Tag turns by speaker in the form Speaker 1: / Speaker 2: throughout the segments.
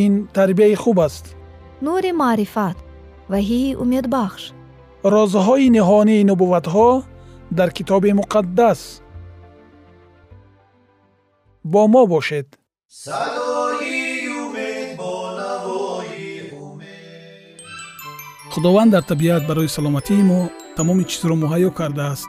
Speaker 1: ин тарбияи хуб аст.
Speaker 2: Нури маърифат ваҳии умедбахш.
Speaker 1: Розҳои ниҳонии нубувватҳо дар китоби муқаддас. Бо мо бошед. Худованд дар табиат барои саломатии мо тамоми чизро муҳайё кардааст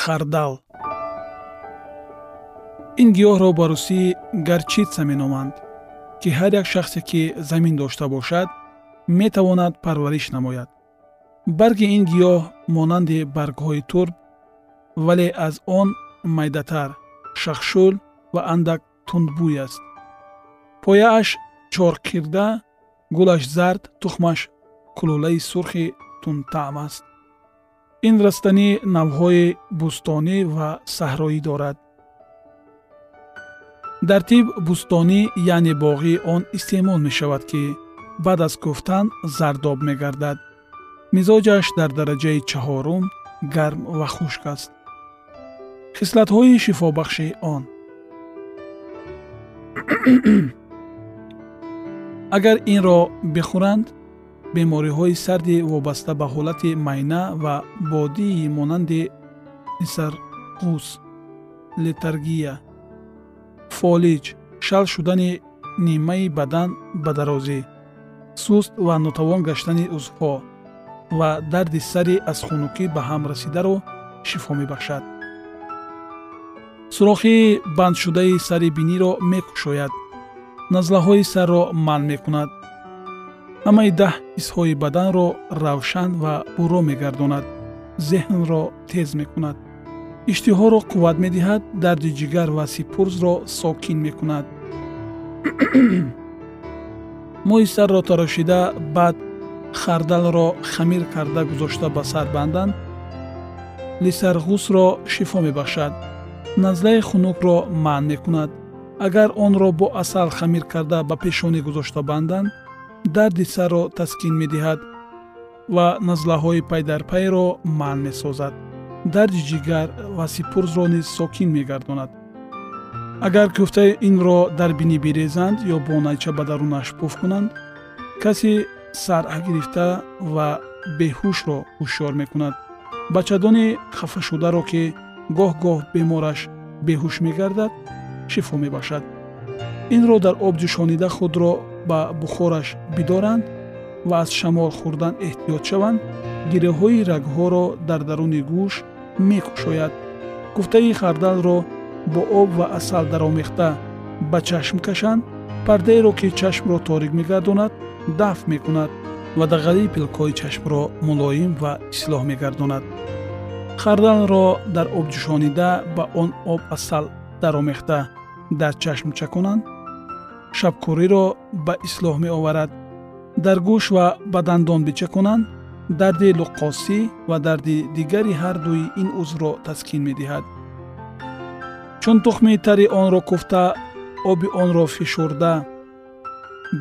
Speaker 1: хардал ин гиёҳро ба русӣ гарчитса меноманд ки ҳар як шахсе ки замин дошта бошад метавонад парвариш намояд. Барги ин гиёҳ монанди баргҳои турб вале аз он майдатар шахшул ва андак тундбӯй аст. Пояаш чорқирда гулаш зард тухмаш кулулаи сурхи тундтаъм аст ин растанӣ навъҳои бӯстонӣ ва саҳроӣ дорад. Дар тиб бӯстонӣ яъне боғӣ он истеъмол мешавад ки баъд аз кӯфтан зардоб мегардад. Мизоҷаш дар дараҷаи чаҳорум гарм ва хушк аст. Хислатҳои шифобахши он. Агар инро бихӯранд бемориҳои сарди вобаста ба ҳолати майна ва бодии монанди нисарқус летаргия фолиҷ шал шудани нимаи бадан ба дарозӣ суст ва нотавон гаштани узвҳо ва дарди сари аз хунукӣ ба ҳам расидаро шифо мебахшад. Сурохи бандшудаи сари биниро мекушояд. Назлаҳои сарро манъ мекунад ҳамаи даҳ ҳисҳои баданро равшан ва пурро мегардонад зеҳнро тез мекунад. Иштиҳоро қувват медиҳад дарди ҷигар ва сипурзро сокин мекунад. Мӯи сарро тарошида баъд хардалро хамир карда гузошта ба сар банданд. Лисарғусро шифо мебахшад. Назлаи хунукро манъ мекунад. Агар онро бо асал хамир карда ба пешонӣ гузошта банданд дарди сарро таскин медиҳад ва назлаҳои пайдарпайро манъ месозад. Дарди ҷигар ва сипурзро низ сокин мегардонад. Агар кӯфтаи инро дар бинӣ бирезанд ё бо найча ба дарунаш пуф кунанд каси саръа гирифта ва беҳушро ҳушёр мекунад. Бачадони хафашударо ки гоҳ-гоҳ бемораш беҳуш мегардад шифо мебахшад инро дар об ҷӯшонида худро ба бухораш бидоранд ва аз шамол хӯрдан эҳтиёт шаванд гиряҳои рагҳоро дар даруни гӯш мекушояд. Куфтаи хардалро бо об ва асал даромехта ба чашм кашанд пардаеро ки чашмро торик мегардонад дафт мекунад ва дағалии пилкҳои чашмро мулоим ва ислоҳ мегардонад. Хардалро дар об ҷӯшонида ба он об асал даромехта дар чашм чаконанд шабкуриро ба ислоҳ меоварад. Дар гӯш ва ба дандон бичаконанд дарди луққосӣ ва дарди дигари ҳардуи ин узвро таскин медиҳад. Чун тухми тари онро куфта оби онро фишурда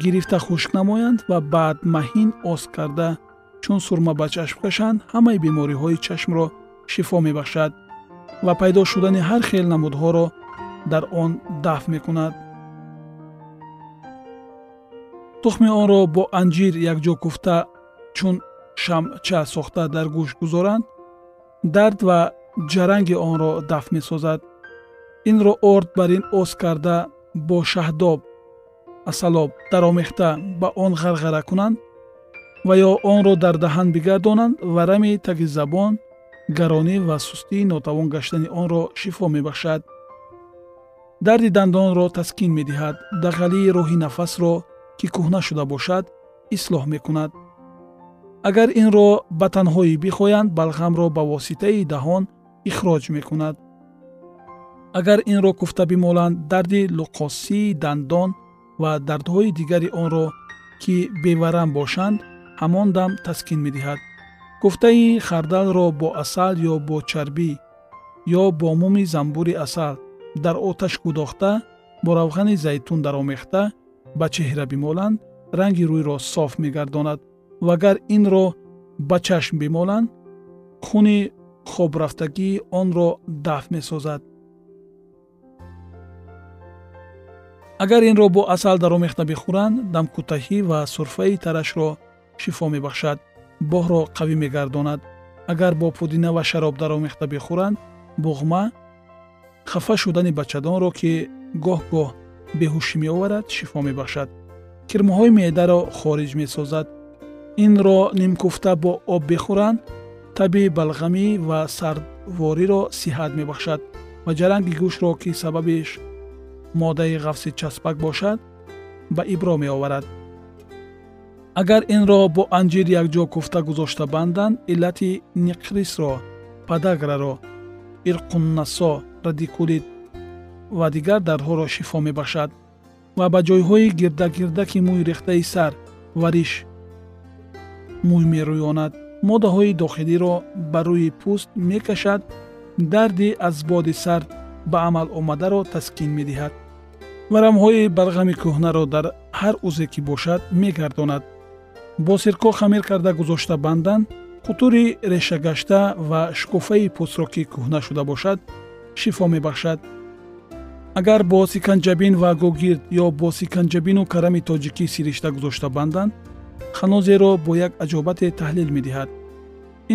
Speaker 1: гирифта хушк намоянд ва баъд маҳин оз карда чун сурма ба чашм кашанд ҳамаи бемориҳои чашмро шифо мебахшад ва пайдо шудани ҳар хел намудҳоро дар он дафт мекунад тухми онро бо анҷир якҷо куфта чун шамча сохта дар гӯш гузоранд дард ва ҷаранги онро дафт месозад. Инро орд бар ин оз карда бо шаҳдоб асалоб даромехта ба он ғарғара кунанд ва ё онро дардаҳан бигардонанд ва рами таги забон гаронӣ ва сустии нотавон гаштани онро шифо мебахшад. Дарди дандонро таскин медиҳад дағалии роҳи нафасро ки кӯҳна шуда бошад ислоҳ мекунад. Агар инро ба танҳоӣ бихоянд балғамро ба воситаи даҳон ихроҷ мекунад. Агар инро куфта бимоланд дарди луқосии дандон ва дардҳои дигари онро ки беварам бошанд ҳамон дам таскин медиҳад. Гуфтаи хардалро бо асал ё бо чарбӣ ё бо муми замбури асал дар оташ гудохта бо равғани зайтун даромехта ба чеҳра бимоланд ранги рӯйро соф мегардонад. Вагар инро ба чашм бимоланд хуни хобрафтагии онро дафт месозад. Агар инро бо асал даромехта бихӯранд дамкӯтаҳӣ ва сурфаи тарашро шифо мебахшад. Боҳро қавӣ мегардонад. Агар бо пудина ва шароб даромехта бихӯранд буғма хафа шудани бачадонро ки гоҳ-гоҳ беҳушӣ меоварад шифо мебахшад кирмҳои меъдаро хориҷ месозад. Инро нимкуфта бо об бихӯранд таби балғамӣ ва сардвориро сиҳат мебахшад ва ҷаранги гӯшро ки сабабиш моддаи ғафси часпак бошад ба ибро меоварад. Агар инро бо анҷир якҷо куфта гузошта банданд иллати никрисро падаграро ирқуннасо радикулит ва дигар дардҳоро шифо мебахшад ва ба ҷойҳои гирдагирдаки мӯй рехтаи сар ва риш мӯй мерӯёнад. Моддаҳои дохилиро ба рӯи пӯст мекашад. Дарди аз боди сар ба амал омадаро таскин медиҳад. Варамҳои балғами кӯҳнаро дар ҳар узе ки бошад мегардонад. Бо сирко хамир карда гузошта бандан қутури решагашта ва шукуфаи пӯстро ки кӯҳна шуда бошад шифо мебахшад агар бо сиканҷабин ва гогирд ё бо сиканҷабину карами тоҷикӣ сиришта гузошта банданд ханозеро бо як аҷобате таҳлил медиҳад.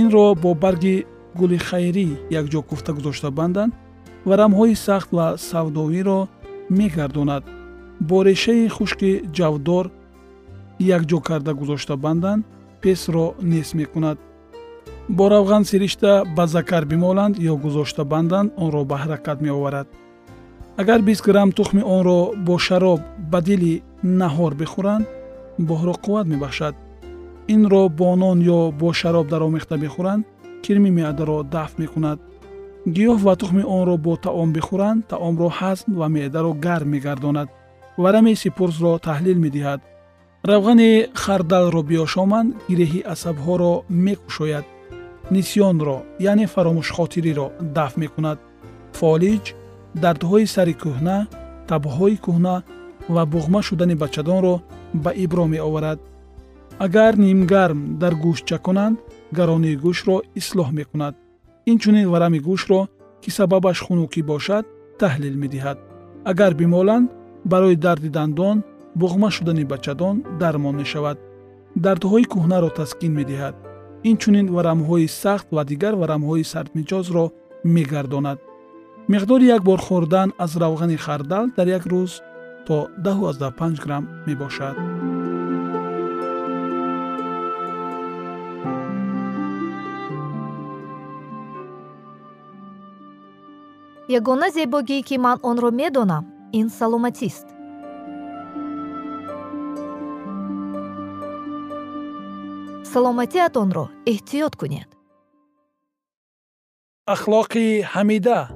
Speaker 1: Инро бо барги гули хайрӣ якҷо куфта гузошта банданд варамҳои сахт ва савдовиро мегардонад. Бо решаи хушки ҷавдор якҷо карда гузошта банданд песро нес мекунад. Бо равған сиришта ба закар бимоланд ё гузошта банданд онро ба ҳаракат меоварад агар бист грамм тухми онро бо шароб ба дили наҳор бихӯранд боҳро қувват мебахшад. Инро бо нон ё бо шароб даромехта бихӯранд кирми меъдаро дафт мекунад. Гиёҳ ва тухми онро бо таом бихӯранд таомро ҳазм ва меъдаро гарм мегардонад. Варами сипурсро таҳлил медиҳад. Равғани хардалро биёшоманд гиреҳи асабҳоро мекушояд. Нисьёнро яъне фаромӯшхотириро дафт мекунад. Фолиҷ дардҳои сари кӯҳна табҳои кӯҳна ва буғма шудани бачадонро ба ибро меоварад. Агар нимгарм дар гӯшт чаконанд гаронии гӯшро ислоҳ мекунад. Инчунин варами гӯшро ки сабабаш хунукӣ бошад таҳлил медиҳад. Агар бимоланд барои дарди дандон буғма шудани бачадон дармон мешавад. Дардҳои кӯҳнаро таскин медиҳад. Инчунин варамҳои сахт ва дигар варамҳои сардмиҷозро мегардонад миқдори як бор хӯрдан аз равғани хардал дар як рӯз то 15 грамм мебошад.
Speaker 2: Ягона зебогие ки ман онро медонам ин саломатист. Саломатиатонро эҳтиёт кунед.
Speaker 1: Ахлоқи ҳамида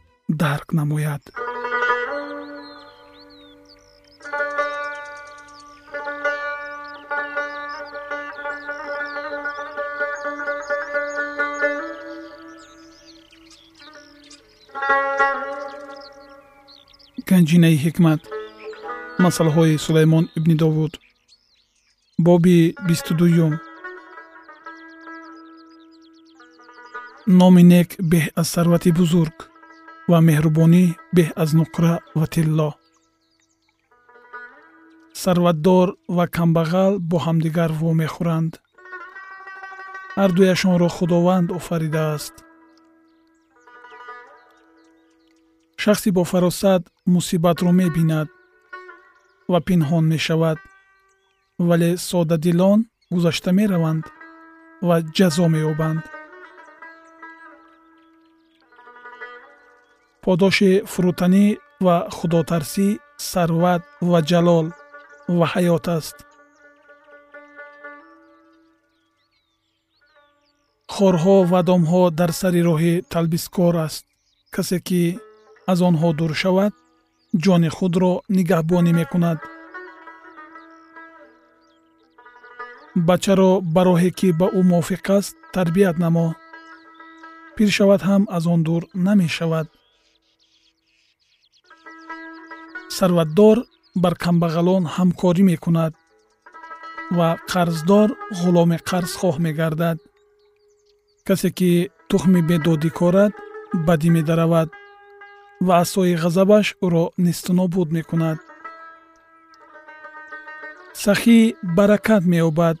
Speaker 1: дарк намояд. Ганҷинаи ҳикмат масъалаҳои сулаймон ибни довуд боби бисту дуюм номи нек беҳ аз сарвати бузург ва меҳрубонӣ беҳ аз нуқра ва тилло. Сарватдор ва камбағал бо ҳамдигар вомехӯранд. Ҳардуяшонро худованд офаридааст. Шахси бофаросат мусибатро мебинад ва пинҳон мешавад вале содадилон гузашта мераванд ва ҷазо меёбанд подоши фурӯтанӣ ва худотарсӣ сарват ва ҷалол ва ҳаёт аст. Хорҳо ва домҳо дар сари роҳи талбискор аст. Касе ки аз онҳо дур шавад ҷони худро нигаҳбонӣ мекунад. Бачаро ба роҳе ки ба ӯ мувофиқ аст тарбият намо. Пир шавад ҳам аз он дур намешавад сарватдор бар камбағалон ҳамкорӣ мекунад ва қарздор ғуломи қарзхоҳ мегардад. Касе ки тухми бедодӣ корад бадӣ медаравад ва асои ғазабаш ӯро нестунобуд мекунад. Сахӣ баракат меёбад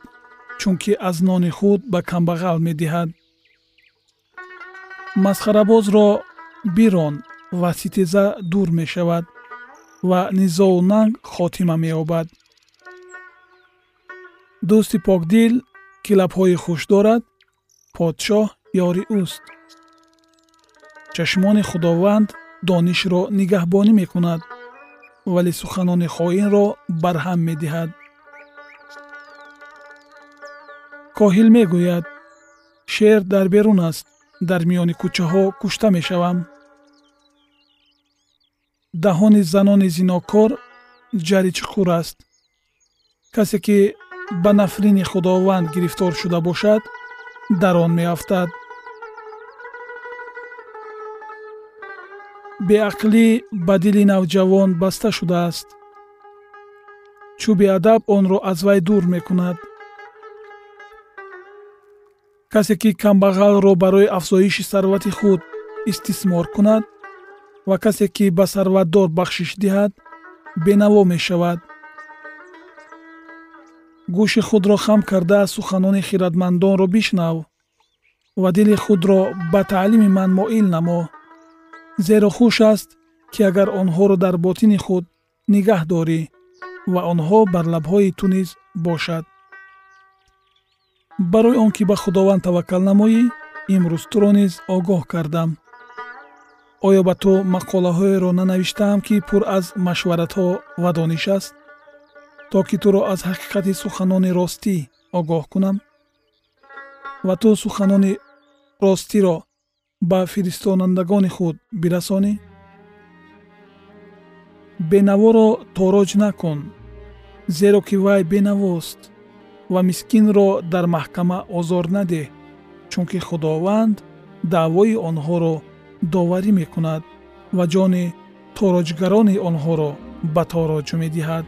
Speaker 1: чунки аз нони худ ба камбағал медиҳад. Масхарабозро бирон ва ситеза дур мешавад ва низоу нанг хотима меёбад дӯсти покдил ки лабҳои хуш дорад подшоҳ ёри ӯст чашмони худованд донишро нигаҳбонӣ мекунад вале суханони хоинро барҳам медиҳад коҳил мегӯяд шер дар берун аст дар миёни кӯчаҳо кушта мешавам даҳони занони зинокор ҷари чуқур аст. Касе ки ба нафрини худованд гирифтор шуда бошад дар он меафтад. Беақлӣ ба дили навҷавон баста шудааст. Чӯби адаб онро аз вай дур мекунад. Касе ки камбағалро барои афзоиши сарвати худ истисмор кунад ва касе ки ба сарватдор бахшиш диҳад бенаво мешавад. гӯши худро хам карда суханони хиратмандонро бишнав ва дили худро ба таълими ман моил намо зеро хуш аст ки агар онҳоро дар ботини худ нигаҳ дорӣ ва онҳо бар лабҳои ту низ бошад. барои он ки ба худованд таваккал намоӣ имрӯз туро низ огоҳ кардам оё ба ту мақолаҳоеро нанавиштаам ки пур аз машваратҳо ва дониш аст? То ки туро аз ҳақиқати суханони ростӣ огоҳ кунам? Ва ту суханони ростиро ба фиристонандагони худ бирасонӣ? Бенаворо тороҷ накун зеро ки вай бенавост ва мискинро дар маҳкама озор надеҳ чунки худованд даъвои онҳоро доварӣ мекунад ва ҷони тороҷгарони онҳоро ба тороҷ медиҳад.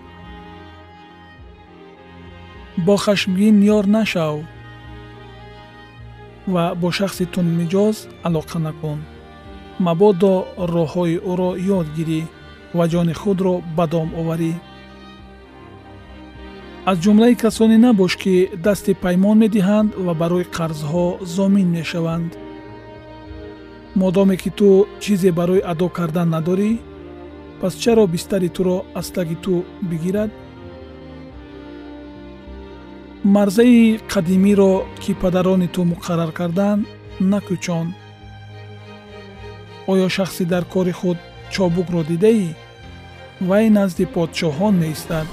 Speaker 1: Бо хашмгин ёр нашав ва бо шахси тундмиҷоз алоқа накун. Мабодо роҳҳои ӯро ёд гирӣ ва ҷони худро ба дом оварӣ. Аз ҷумлаи касоне набош ки дасти паймон медиҳанд ва барои қарзҳо зомин мешаванд модоме ки ту чизе барои адо кардан надорӣ пас чаро бистари туро аз таги ту бигирад? Марзаи қадимиро ки падарони ту муқаррар карданд накӯчон? Оё шахсе дар кори худ чобукро дидаӣ? Вай назди подшоҳон меистад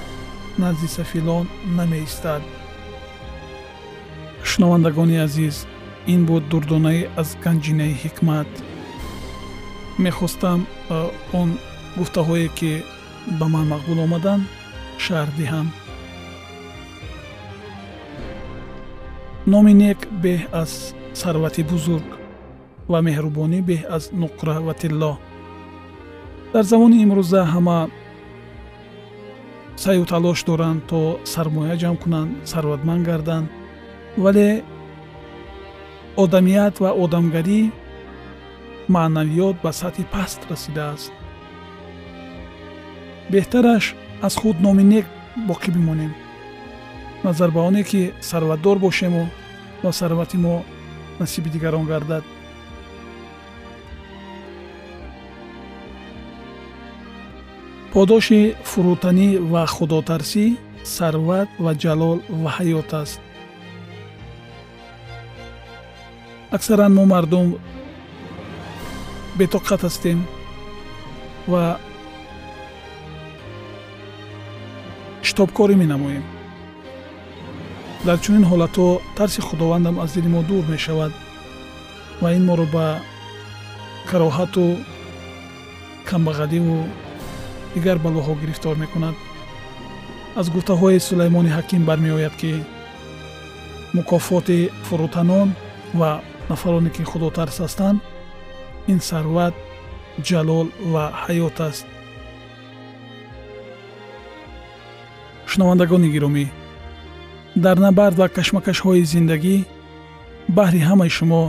Speaker 1: назди сафилон намеистад? Шунавандагони азиз ин буд дурдонае аз ганҷинаи ҳикмат. Мехостам он гуфтаҳое ки ба ман мақбул омаданд шарҳ диҳам. Номи нек беҳ аз сарвати бузург ва меҳрубонӣ беҳ аз нуқра ва тилло дар замони имрӯза ҳама сайю талош доранд то сармоя ҷамъ кунанд сарватманд гарданд. Вале одамият ва одамгарӣ маънавиёт ба сатҳи паст расидааст. Беҳтараш аз худ номи нек боқӣ бимонем. Назар ба оне ки сарватдор бошему ва сарвати мо насиби дигарон гардад. Подоши фурӯтанӣ ва худотарсӣ сарват ва ҷалол ва ҳаёт аст аксаран мо мардум бетоқат ҳастем ва шитобкорӣ менамоем. Дар чунин ҳолатҳо тарси худовандам аз дили мо дур мешавад ва ин моро ба кароҳату камбағаливу дигар балоҳо гирифтор мекунад. Аз гуфтаҳои сулаймони ҳаким бармеояд ки мукофоти фурӯтанон ва нафароне ки худотарс ҳастанд ин сарват ҷалол ва ҳаёт аст. Шунавандагони гиромӣ дар набард ва кашмакашҳои зиндагӣ баҳри ҳамаи шумо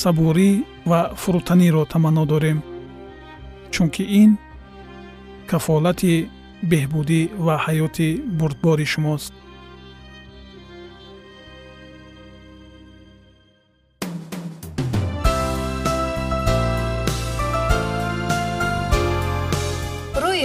Speaker 1: сабурӣ ва фурӯтаниро таманно дорем чунки ин кафолати беҳбудӣ ва ҳаёти бурдбори шумост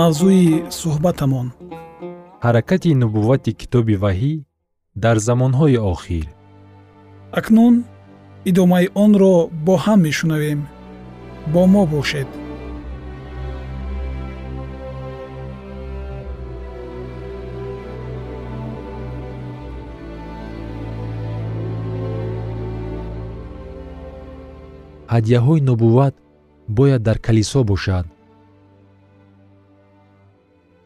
Speaker 1: мавзӯи суҳбатамон.
Speaker 3: Ҳаракати нубуввати китоби ваҳӣ дар замонҳои охир.
Speaker 1: Акнун идомаи онро бо ҳам мешунавем. Бо мо бошед.
Speaker 3: Ҳадияҳои нубувват бояд дар калисо бошад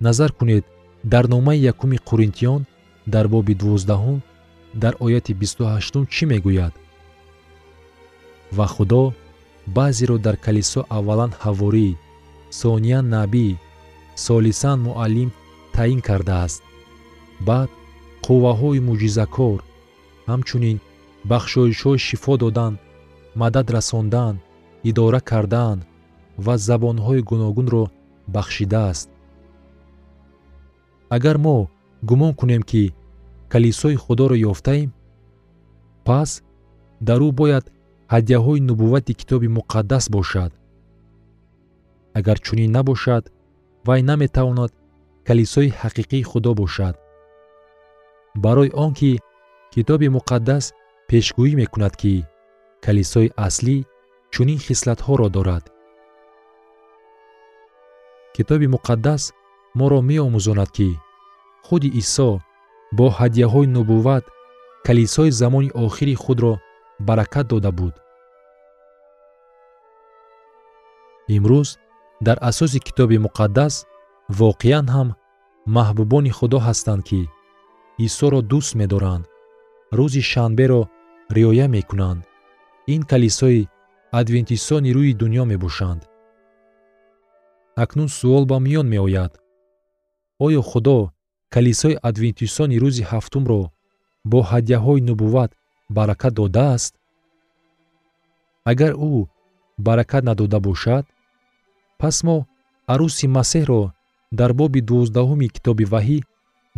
Speaker 3: назар кунед. Дар номаи якуми қуринтиён дар боби дувоздаҳум дар ояти бисту ҳаштум чӣ мегӯяд? Ва худо баъзеро дар калисо аввалан ҳаворӣ сониян набӣ солисан муаллим таъин кардааст. Баъд қувваҳои мӯъҷизакор ҳамчунин бахшоишҳои шифо додан мадад расондан идора кардан ва забонҳои гуногунро бахшидааст агар мо гумон кунем ки калисои худоро ёфтаем пас дар ӯ бояд ҳадияҳои нубуввати китоби муқаддас бошад. Агар чунин набошад вай наметавонад калисои ҳақиқии худо бошад. Барои он ки китоби муқаддас пешгӯӣ мекунад ки калисои аслӣ чунин хислатҳоро дорад. Китоби муқаддас моро меомӯзонад ки худи исо бо ҳадияҳои нубувват калисои замони охири худро баракат дода буд. Имрӯз дар асоси китоби муқаддас воқеан ҳам маҳбубони худо ҳастанд ки исоро дӯст медоранд рӯзи шанберо риоя мекунанд. Ин калисои адвентистони рӯи дуньё мебошанд. Акнун суол ба миён меояд оё худо калисои адвентистони рӯзи ҳафтумро бо ҳадияҳои нубувват баракат додааст? Агар ӯ баракат надода бошад пас мо арӯси масеҳро дар боби дувоздаҳуми китоби ваҳӣ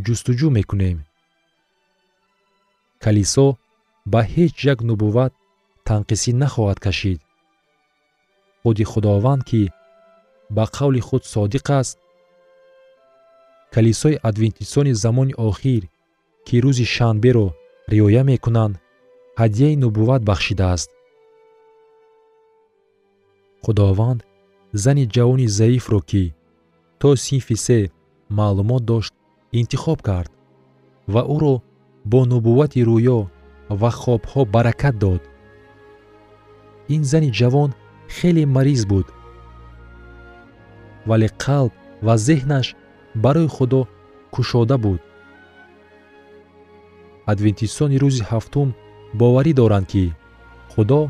Speaker 3: ҷустуҷӯ мекунем. Калисо ба ҳеҷ як нубувват танқисӣ нахоҳад кашид. Худи худованд ки ба қавли худ содиқ аст калисои адвентистони замони охир ки рӯзи шанберо риоя мекунанд ҳадияи нубувват бахшидааст. Худованд зани ҷавони заифро ки то синфи се маълумот дошт интихоб кард ва ӯро бо нубуввати рӯё ва хобҳо баракат дод. Ин зани ҷавон хеле мариз буд вале қалб ва зеҳнаш барои худо кушода буд. адвентистони рӯзи ҳафтум боварӣ доранд ки худо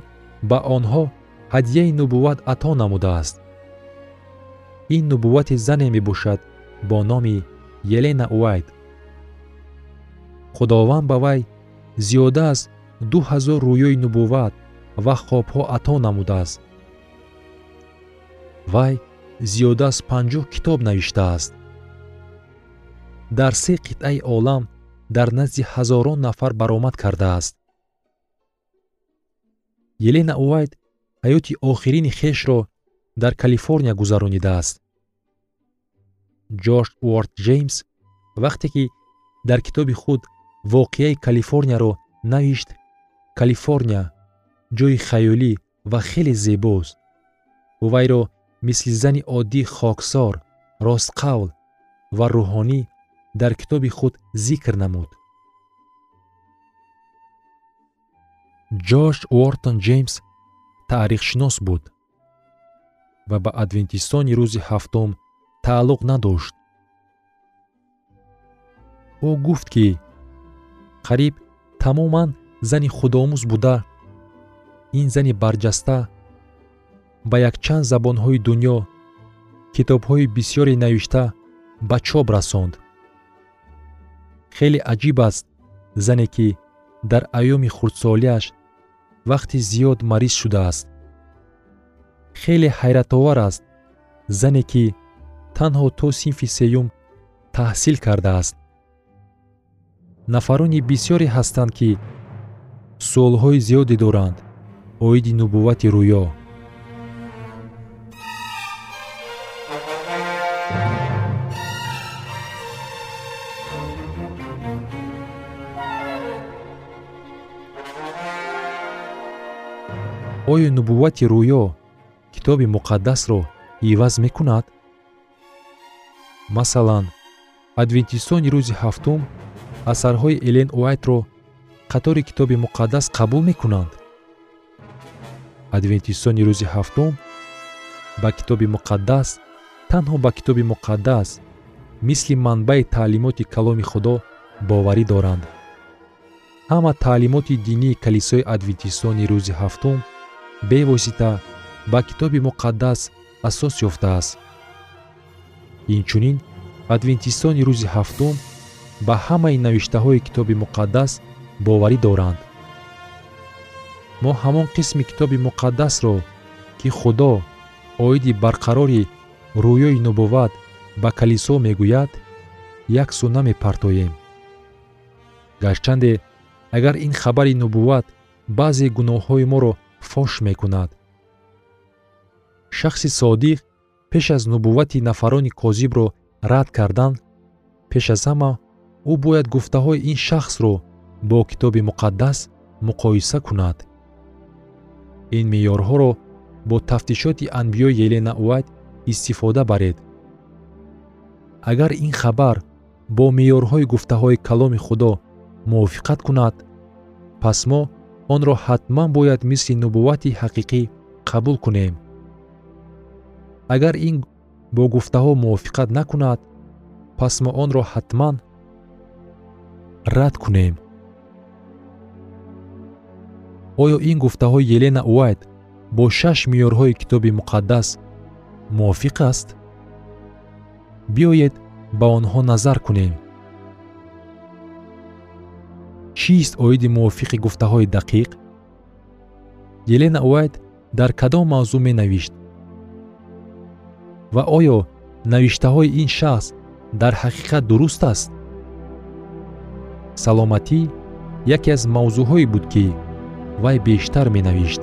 Speaker 3: ба онҳо ҳадияи нубувват ато намудааст. ин нубуввати зане мебошад бо номи елена уайт. худованд ба вай зиёда аз ду ҳазор рӯёи нубувват ва хобҳо ато намудааст. вай зиёда аз панҷоҳ китоб навиштааст дар се қитъаи олам дар назди ҳазорон нафар баромад кардааст. Елена уайт ҳаёти охирини хешро дар калифорния гузаронидааст. Ҷорҷ уорд ҷеймс вақте ки дар китоби худ воқеаи калифорнияро навишт калифорния ҷойи хаёлӣ ва хеле зебост. Ӯ вайро мисли зани оддии хоксор ростқавл ва рӯҳонӣ дар китоби худ зикр намуд. Ҷорҷ уортон ҷеймс таърихшинос буд ва ба адвентистони рӯзи ҳафтум тааллуқ надошт. Ӯ гуфт ки қариб тамоман зани худомӯз буда ин зани барҷаста ба якчанд забонҳои дуньё китобҳои бисьёре навишта ба чоп расонд хеле аҷиб аст зане ки дар айёми хурдсолиаш вақти зиёд мариз шудааст. Хеле ҳайратовар аст зане ки танҳо то синфи сеюм таҳсил кардааст. Нафарони бисьёре ҳастанд ки суолҳои зиёде доранд оиди нубуввати рӯё оё нубуввати рӯё китоби муқаддасро иваз мекунад? Масалан адвентистони рӯзи ҳафтум асарҳои элен уайтро қатори китоби муқаддас қабул мекунанд. Адвентистони рӯзи ҳафтум ба китоби муқаддас танҳо ба китоби муқаддас мисли манбаи таълимоти каломи худо боварӣ доранд. Ҳама таълимоти динии калисои адвентистони рӯзи ҳафтум бевосита ба китоби муқаддас асос ёфтааст. Инчунин адвентистони рӯзи ҳафтум ба ҳамаи навиштаҳои китоби муқаддас боварӣ доранд. Мо ҳамон қисми китоби муқаддасро ки худо оиди барқарори рӯёи нубувват ба калисо мегӯяд як сӯ намепартоем гарчанде агар ин хабари нубувват баъзе гуноҳҳои моро фош мекунад. Шахси содиқ пеш аз нубуввати нафарони козибро рад кардан пеш аз ҳама ӯ бояд гуфтаҳои ин шахсро бо китоби муқаддас муқоиса кунад. Ин меъёрҳоро бо тафтишоти анбиёи елена уайд истифода баред. Агар ин хабар бо меъёрҳои гуфтаҳои каломи худо мувофиқат кунад пас мо онро ҳатман бояд мисли нубуввати ҳақиқӣ қабул кунем. Агар ин бо гуфтаҳо мувофиқат накунад пас мо онро ҳатман рад кунем. Оё ин гуфтаҳои елена уайт бо шаш меъёрҳои китоби муқаддас мувофиқ аст? Биёед ба онҳо назар кунем чист оиди мувофиқи гуфтаҳои дақиқ? Елена уайт дар кадом мавзӯъ менавишт. Ва оё навиштаҳои ин шахс дар ҳақиқат дуруст аст? Саломатӣ яке аз мавзӯъҳое буд ки вай бештар менавишт